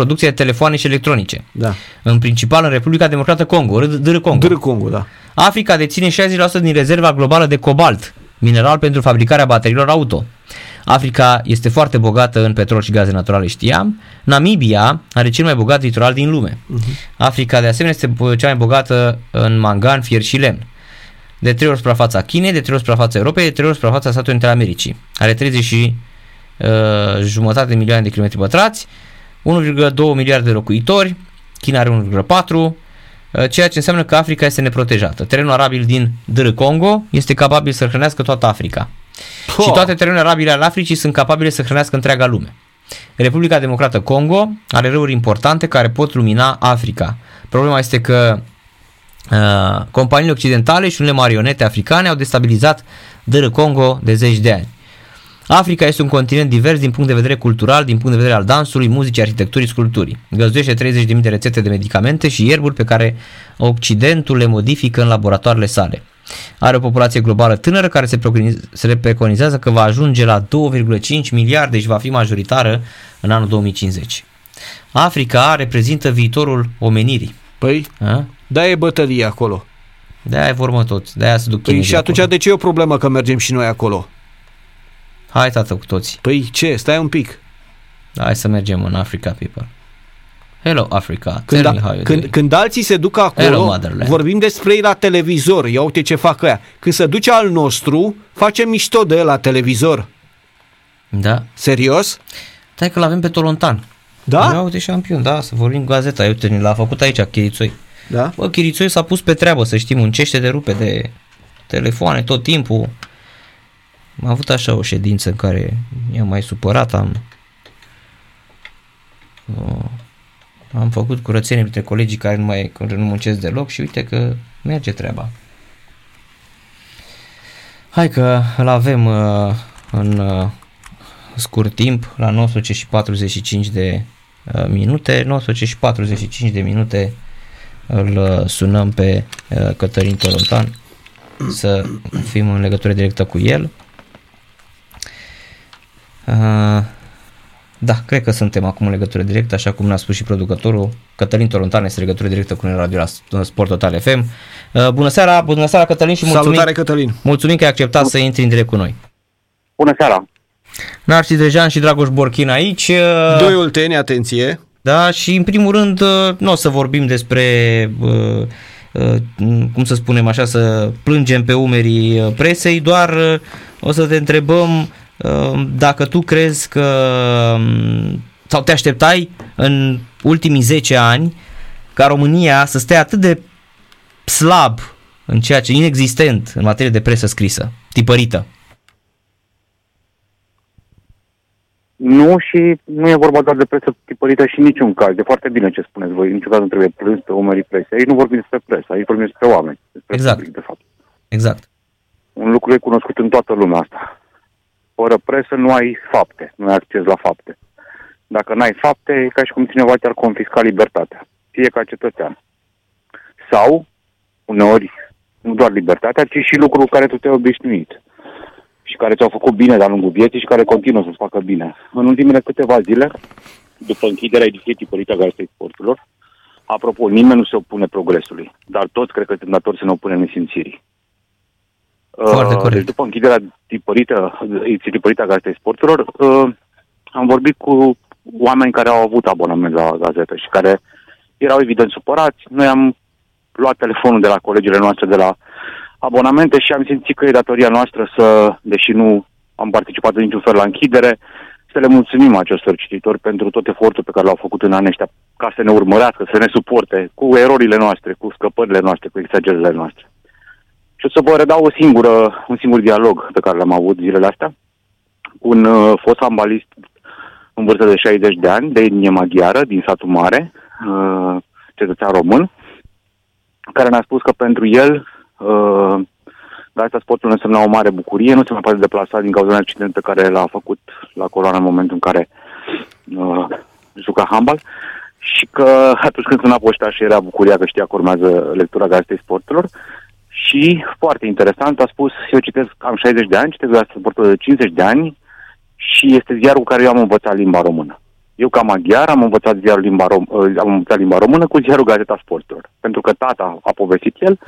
producție de telefoane și electronice. Da. În principal în Republica Democrată Congo, DR Congo. Dr. Congo, da. Africa deține 60% din rezerva globală de cobalt, mineral pentru fabricarea bateriilor auto. Africa este foarte bogată în petrol și gaze naturale, știam. Namibia are cel mai bogat litoral din lume. Uh-huh. Africa, de asemenea, este bo- cea mai bogată în mangan, fier și lemn. De trei ori suprafața Chinei, de trei ori suprafața Europei, de trei ori suprafața Statului Unite ale Americii. Are 30 și uh, jumătate de milioane de kilometri pătrați, 1,2 miliarde de locuitori, China are 1,4, uh, ceea ce înseamnă că Africa este neprotejată. Terenul arabil din DR Congo este capabil să hrănească toată Africa. Puh. Și toate terenurile arabile ale Africii sunt capabile să hrănească întreaga lume. Republica Democrată Congo are râuri importante care pot lumina Africa. Problema este că uh, companiile occidentale și unele marionete africane au destabilizat DR Congo de zeci de ani. Africa este un continent divers din punct de vedere cultural, din punct de vedere al dansului, muzicii, arhitecturii, sculpturii. Găzduiește 30.000 de rețete de medicamente și ierburi pe care Occidentul le modifică în laboratoarele sale. Are o populație globală tânără care se preconiz- se preconizează că va ajunge la 2,5 miliarde și va fi majoritară în anul 2050. Africa reprezintă viitorul omenirii. Păi, A? da e bătălie acolo. De-aia vormă toți, de-aia se duc Păi chinezii și atunci acolo. de ce e o problemă că mergem și noi acolo? Hai tată cu toți, Păi ce? Stai un pic. hai să mergem în Africa, people. Hello Africa, Când, tell me a, how you când, doing. când alții se duc Hello, acolo, motherland. vorbim despre ei la televizor. Ia uite ce fac ăia. Când se duce al nostru, facem mișto de el la televizor. Da, Serios? stai că l-avem pe Tolontan. Da? Ia uite șampion, da, să vorbim cu gazeta, uite, ne l-a făcut aici Chirițoi. Da? Bă, Chirițoi s-a pus pe treabă, să știm, muncește de rupe de telefoane tot timpul. Am avut așa o ședință în care i-am mai supărat, am o, am făcut curățenie printre colegii care nu mai care nu muncesc deloc și uite că merge treaba. Hai că îl avem uh, în uh, scurt timp, la 19 și 45 de uh, minute, 19 și 45 de minute îl uh, sunăm pe uh, Cătălin Tolontan să fim în legătură directă cu el. Uh, da, cred că suntem acum în legătură directă, așa cum ne-a spus și producătorul. Cătălin Tolontan este în legătură directă cu noi la radio la Sport Total FM. Uh, bună seara, bună seara Cătălin și mulțumim, Salutare, Cătălin. mulțumim că ai acceptat să intri în direct cu noi. Bună seara! Narcis Drejan și Dragoș Borchin aici. uh, Doi olteni, atenție. Da, și în primul rând uh, nu o să vorbim despre, uh, uh, cum să spunem așa, să plângem pe umerii uh, presei, doar uh, o să te întrebăm uh, dacă tu crezi că, um, sau te așteptai în ultimii 10 ani ca România să stea atât de slab în ceea ce inexistent în materie de presă scrisă, tipărită. Nu și nu e vorba doar de presă tipărită și în niciun caz. E foarte bine ce spuneți voi. În niciun caz nu trebuie plâns pe umerii presei. Aici nu vorbim despre presă, aici vorbim despre oameni. Despre Exact. Public, de fapt. Exact. Un lucru e cunoscut în toată lumea asta. Fără presă nu ai fapte, nu ai acces la fapte. Dacă n-ai fapte, e ca și cum cineva ți-ar confisca libertatea. Fie ca cetățean. Sau, uneori, nu doar libertatea, ci și lucruri cu care tu te-ai obișnuit și care ți-au făcut bine de-a lungul vieții și care continuă să-ți facă bine. În ultimele câteva zile, după închiderea ediției tipărite a Gazetei Sporturilor, apropo, nimeni nu se opune progresului, dar toți cred că sunt datori să ne opunem nesimțirii. Foarte Uh, corect. Deci după închiderea tipărită, ediției tipărite a Gazetei Sporturilor, uh, am vorbit cu oameni care au avut abonament la gazetă și care erau evident supărați. Noi am luat telefonul de la colegile noastre de la abonamente și am simțit că e datoria noastră să, deși nu am participat în niciun fel la închidere, să le mulțumim acestor cititori pentru tot efortul pe care l-au făcut în anii ăștia ca să ne urmărească, să ne suporte cu erorile noastre, cu scăpările noastre, cu exagerările noastre. Și o să vă redau o singură, un singur dialog pe care l-am avut zilele astea cu un uh, fost ambalist în vârstă de 60 de ani, de etnie maghiară, din satul mare, uh, cetățean român, care ne-a spus că pentru el uh, Gazeta Sportului însemna o mare bucurie, nu se mai poate deplasa din cauza unui accident pe care l-a făcut la coloană în momentul în care uh, juca handbal și că atunci când suna poșta și era bucuria că știa că urmează lectura Gazetei Sporturilor și foarte interesant a spus, eu citesc, am 60 de ani, citesc Gazeta Sporturilor de 50 de ani și este ziarul cu care eu am învățat limba română. Eu, ca maghiar, am învățat, ziarul limba rom- uh, am învățat limba română cu ziarul Gazeta Sporturilor. Pentru că tata a povestit el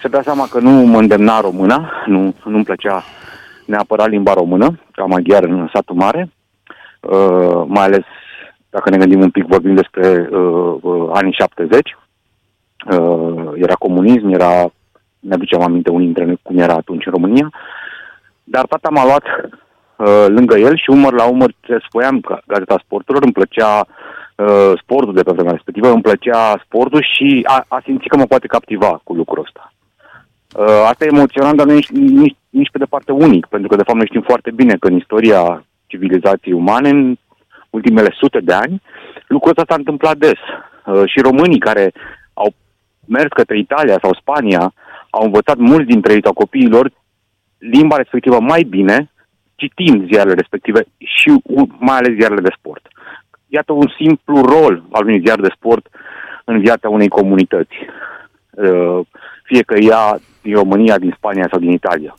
și a dat seama că nu mă îndemna româna, nu, nu-mi plăcea neapărat limba română, ca maghiar în satul mare, uh, mai ales dacă ne gândim un pic, vorbim despre uh, uh, anii 70, uh, era comunism, era, ne aducem aminte unii dintre noi cum era atunci în România, dar tata m-a luat uh, lângă el și umăr la umăr spuneam că Gazeta Sporturilor, îmi plăcea uh, sportul de pe vremea respectivă, îmi plăcea sportul și a, a simțit că mă poate captiva cu lucrul ăsta. Uh, asta e emoționant, dar nu nici, nici, nici pe departe unic, pentru că de fapt noi știm foarte bine că în istoria civilizației umane, în ultimele sute de ani, lucrul ăsta s-a întâmplat des. Uh, și românii care au mers către Italia sau Spania au învățat mulți dintre ei sau copiilor limba respectivă mai bine, citind ziarele respective și mai ales ziarele de sport. Iată un simplu rol al unui ziar de sport în viața unei comunități. Uh, fie că ea din România, din Spania sau din Italia.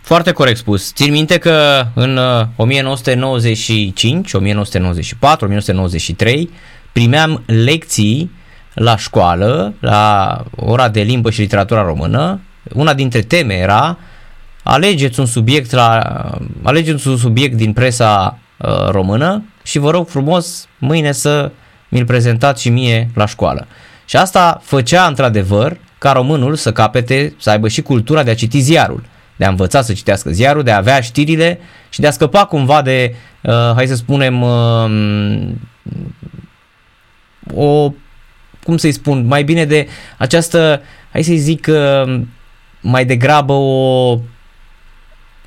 Foarte corect spus. Țin minte că în 1995, 1994, 1993 primeam lecții la școală, la ora de limbă și literatura română. Una dintre teme era alegeți un subiect la alegeți un subiect din presa uh, română și vă rog frumos mâine să mi-l prezentați și mie la școală. Și asta făcea într-adevăr ca românul să capete, să aibă și cultura de a citi ziarul, de a învăța să citească ziarul, de a avea știrile și de a scăpa cumva de, uh, hai să spunem, uh, o, cum să-i spun, mai bine de această, hai să-i zic, uh, mai degrabă o,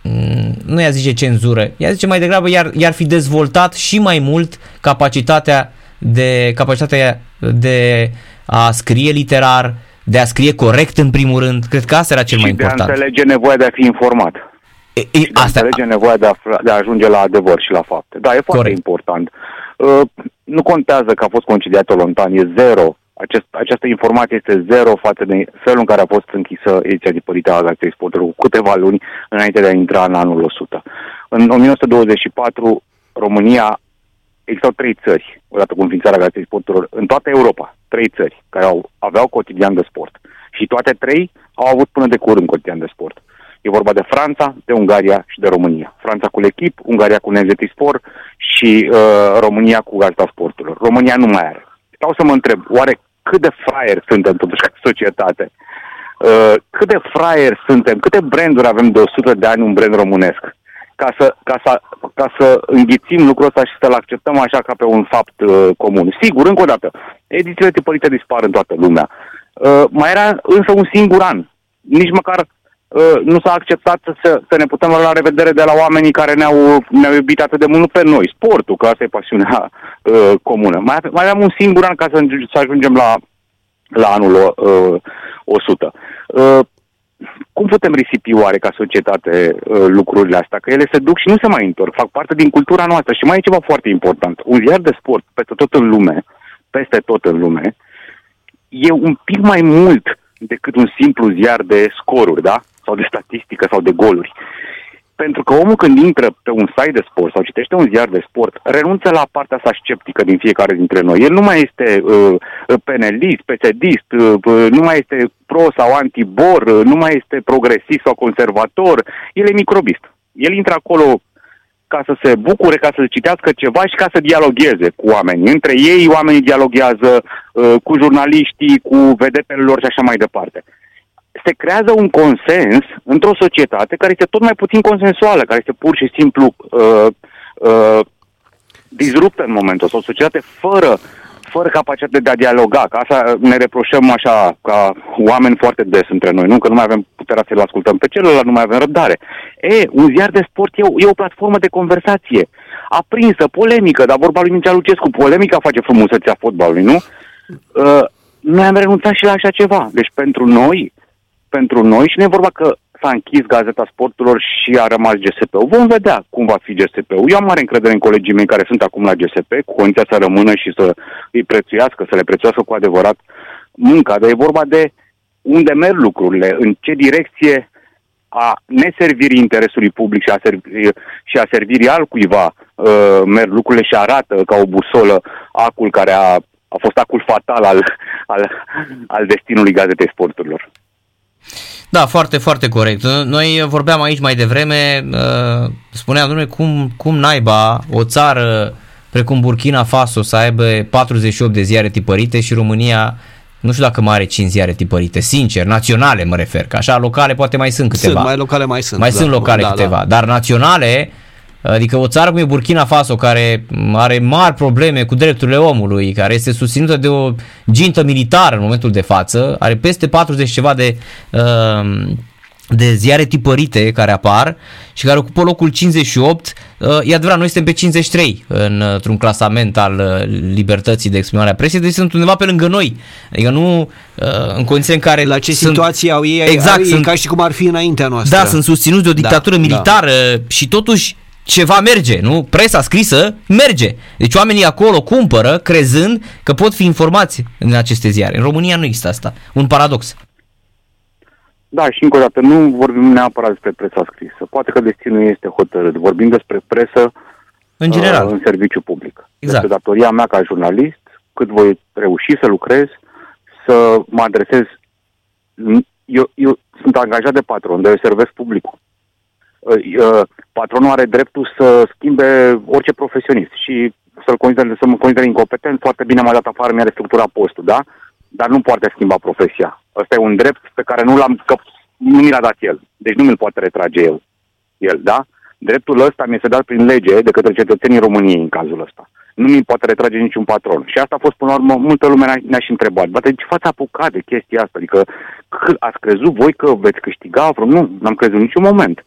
mm, nu i-a zice cenzură, i-a zice mai degrabă iar, iar fi dezvoltat și mai mult capacitatea de, capacitatea de a scrie literar, de a scrie corect în primul rând. Cred că asta era cel și mai important. de a înțelege nevoia de a fi informat. E, e, și de asta, a înțelege nevoia de a, de a ajunge la adevăr și la fapte. Da, e foarte Corect. important. Uh, nu contează că a fost concediat Olontan, e zero. Acest, această informație este zero față de felul în care a fost închisă ediția tipărită a Gazetei Sportului cu câteva luni înainte de a intra în anul 100. În 1924, România existau trei țări, odată cu înființarea Gazetei Sporturilor, în toată Europa, trei țări care au, aveau cotidian de sport. Și toate trei au avut până de curând cotidian de sport. E vorba de Franța, de Ungaria și de România. Franța cu l'Echip, Ungaria cu NZT Sport și uh, România cu Gazeta Sporturilor. România nu mai are. Stau să mă întreb, oare cât de fraier suntem totuși ca societate? Uh, cât de fraier suntem? Câte branduri avem de 100 de ani un brand românesc? Ca să, ca, să, ca să înghițim lucrul ăsta și să-l acceptăm așa ca pe un fapt uh, comun. Sigur, încă o dată, edițiile tipărite dispar în toată lumea. Uh, mai era însă un singur an. Nici măcar uh, nu s-a acceptat să, să ne putem la revedere de la oamenii care ne-au, ne-au iubit atât de mult, nu pe noi, sportul, că asta e pasiunea uh, comună. Mai, mai aveam un singur an ca să, să ajungem la, la anul uh, 100. Uh, cum putem risipi oare ca societate uh, lucrurile astea? Că ele se duc și nu se mai întorc, fac parte din cultura noastră. Și mai e ceva foarte important. Un ziar de sport peste tot în lume, peste tot în lume, e un pic mai mult decât un simplu ziar de scoruri, da? Sau de statistică sau de goluri. Pentru că omul când intră pe un site de sport sau citește un ziar de sport, renunță la partea sa sceptică din fiecare dintre noi. El nu mai este uh, penelist, pesedist, uh, nu mai este pro sau anti-bor, uh, nu mai este progresist sau conservator, el e microbist. El intră acolo ca să se bucure, ca să citească ceva și ca să dialogueze cu oamenii. Între ei oamenii dialoguează uh, cu jurnaliștii, cu vedetele lor și așa mai departe se creează un consens într-o societate care este tot mai puțin consensuală, care este pur și simplu uh, uh, disruptă în momentul ăsta, o societate fără, fără capacitate de a dialoga, că asta ne reproșăm așa ca oameni foarte des între noi, nu? Că nu mai avem puterea să-l ascultăm pe celălalt, nu mai avem răbdare. E, un ziar de sport e o, e o platformă de conversație, aprinsă, polemică, dar vorba lui Mircea Lucescu, polemica face frumusețea fotbalului, nu? Uh, noi am renunțat și la așa ceva. Deci pentru noi, pentru noi și nu e vorba că s-a închis Gazeta Sporturilor și a rămas GSP-ul. Vom vedea cum va fi GSP-ul. Eu am mare încredere în colegii mei care sunt acum la GSP, cu condiția să rămână și să îi prețuiască, să le prețuiască cu adevărat munca, dar e vorba de unde merg lucrurile, în ce direcție a neservirii interesului public și a, servi, și a servirii altcuiva uh, merg lucrurile și arată ca o busolă acul care a, a fost acul fatal al, al, al destinului gazetei sporturilor. Da, foarte, foarte corect. Noi vorbeam aici mai devreme, uh, spuneam, domnule, cum, cum naiba o țară precum Burkina Faso să aibă 48 de ziare tipărite și România nu știu dacă mai are 5 ziare tipărite, sincer, naționale mă refer, că așa locale poate mai sunt câteva. Sunt, mai locale mai sunt. Mai da, sunt locale da, câteva, da. dar naționale, adică o țară cum e Burkina Faso, care are mari probleme cu drepturile omului, care este susținută de o gintă militară în momentul de față, are peste 40 ceva de uh, de ziare tipărite care apar și care ocupă locul 58. Uh, e adevărat, noi suntem pe 53 într-un clasament al uh, libertății de exprimare a presei, deci sunt undeva pe lângă noi. Adică nu uh, în condiții în care... La ce sunt, situație au ei, exact, au, sunt, ca și cum ar fi înaintea noastră. Da, sunt susținuți de o da, dictatură da, militară da. și totuși ceva merge, nu? Presa scrisă merge. Deci oamenii acolo cumpără crezând că pot fi informați în aceste ziare. În România nu există asta. Un paradox. Da, și încă o dată, nu vorbim neapărat despre presa scrisă. Poate că destinul este hotărât. Vorbim despre presă în, general. Uh, în serviciu public. Exact. Este datoria mea ca jurnalist, cât voi reuși să lucrez, să mă adresez. Eu, eu sunt angajat de patron, de eu servesc publicul. Uh, uh, patronul are dreptul să schimbe orice profesionist și să-l consider, să mă consider incompetent, foarte bine m-a dat afară, mi-a restructurat postul, da? dar nu poate schimba profesia. Ăsta e un drept pe care nu l-am, că nu mi l-a dat el. Deci nu mi-l poate retrage el. el, da? Dreptul ăsta mi este dat prin lege de către cetățenii României în cazul ăsta. Nu mi poate retrage niciun patron. Și asta a fost până la urmă, multă lume ne-a, și întrebat. Bă, de ce v-ați apucat de chestia asta? Adică ați crezut voi că veți câștiga vreo? Nu, n-am crezut niciun moment.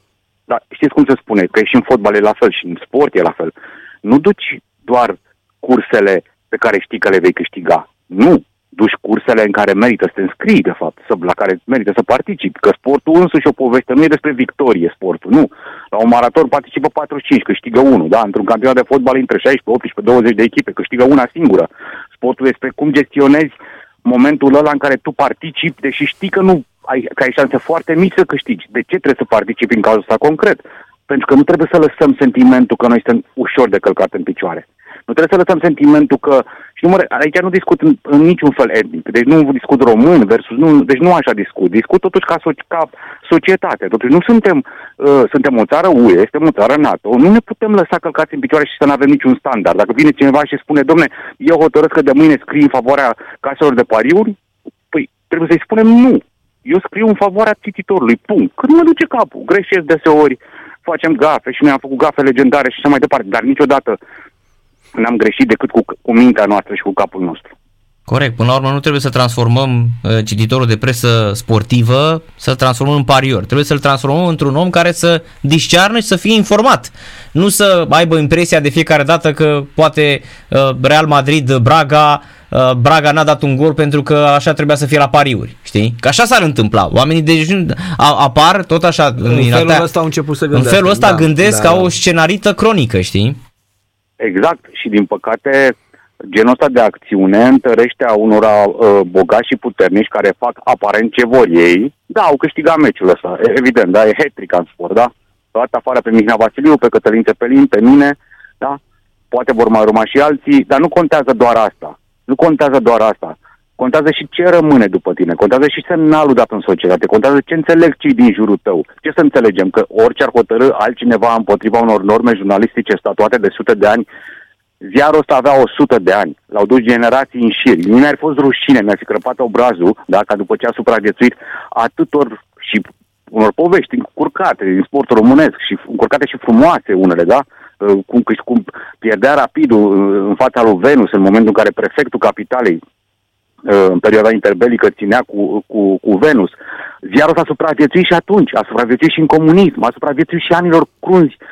Dar știți cum se spune? Că și în fotbal e la fel și în sport e la fel. Nu duci doar cursele pe care știi că le vei câștiga. Nu duci cursele în care merită să te înscrii, de fapt, să, la care merită să participi. Că sportul însuși o poveste, nu e despre victorie sportul, nu. La un maraton participă 45, câștigă unul, da? Într-un campionat de fotbal între 16, 18, 20 de echipe, câștigă una singură. Sportul este cum gestionezi momentul ăla în care tu participi, deși știi că nu ai, că ai șanse foarte mici să câștigi. De ce trebuie să participi în cazul ăsta concret? Pentru că nu trebuie să lăsăm sentimentul că noi suntem ușor de călcat în picioare. Nu trebuie să lăsăm sentimentul că, și nu mă, aici nu discut în, în niciun fel etnic, deci nu discut român versus, nu, deci nu așa discut, discut totuși ca, so, ca societate, totuși nu suntem, uh, suntem o țară UE, suntem o țară NATO, nu ne putem lăsa călcați în picioare și să nu avem niciun standard. Dacă vine cineva și spune, domne, eu hotărăsc că de mâine scrii în favoarea caselor de pariuri, păi trebuie să-i spunem nu. Eu scriu în favoarea cititorului, punct. Când mă duce capul, greșesc deseori, facem gafe și noi am făcut gafe legendare și așa mai departe, dar niciodată n-am greșit decât cu, cu mintea noastră și cu capul nostru. Corect. Până la urmă nu trebuie să transformăm uh, cititorul de presă sportivă, să transformăm în parior. Trebuie să-l transformăm într-un om care să discearnă și să fie informat. Nu să aibă impresia de fiecare dată că poate uh, Real Madrid, Braga, uh, Braga n-a dat un gol pentru că așa trebuia să fie la pariuri, știi? Că așa s-ar întâmpla. Oamenii de apar tot așa. În, în felul ăsta au început să gândească. În felul ăsta da, gândesc da, ca da. o scenarită cronică, știi? Exact. Și din păcate, genul ăsta de acțiune întărește a unora uh, bogați și puternici care fac aparent ce vor ei. Da, au câștigat meciul ăsta, evident, da, e hat în sport, da? Dat afară pe Mihnea Vasiliu, pe Cătălin Țepelin, pe mine, da? Poate vor mai urma și alții, dar nu contează doar asta. Nu contează doar asta. Contează și ce rămâne după tine, contează și semnalul dat în societate, contează ce înțeleg cei din jurul tău. Ce să înțelegem? Că orice ar hotărâ altcineva împotriva unor norme jurnalistice statuate de sute de ani, ziarul ăsta avea 100 de ani, l-au dus generații în șir. Nu mi-ar fost rușine, mi-a fi crăpat obrazul, da, ca după ce a supraviețuit atâtor și unor povești încurcate din sportul românesc și încurcate și frumoase unele, da? Cum, cum pierdea rapidul în fața lui Venus în momentul în care prefectul capitalei Uh, în perioada interbelică ținea cu, cu, cu Venus. Ziarul s-a supraviețuit și atunci, a supraviețuit și în comunism, a supraviețuit și anilor crunzi uh,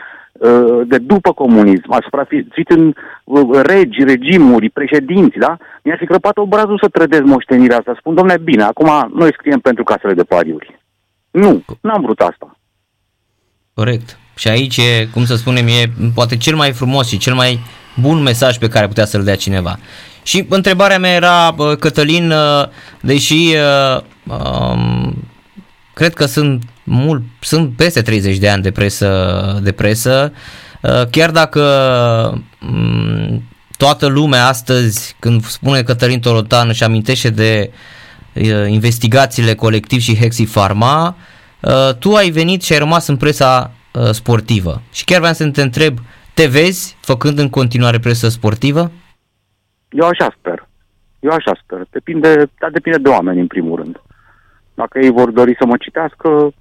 de după comunism, aș supraviețuit în uh, regi, regimuri, președinți, da? Mi-ar fi crăpat obrazul să trădez moștenirea asta. Spun, domnule, bine, acum noi scriem pentru casele de pariuri. Nu, n-am vrut asta. Corect. Și aici, e, cum să spunem, e poate cel mai frumos și cel mai bun mesaj pe care putea să-l dea cineva. Și întrebarea mea era, Cătălin, deși um, cred că sunt mult, sunt peste 30 de ani de presă, de presă uh, chiar dacă mm, toată lumea astăzi, când spune Cătălin Torotan, își amintește de uh, investigațiile colectiv și Hexi Pharma, tu ai venit și ai rămas în presa sportivă. Și chiar vreau să te întreb, te vezi făcând în continuare presă sportivă? Eu așa sper. Eu așa sper. Depinde, dar depinde de oameni în primul rând. Dacă ei vor dori să mă citească,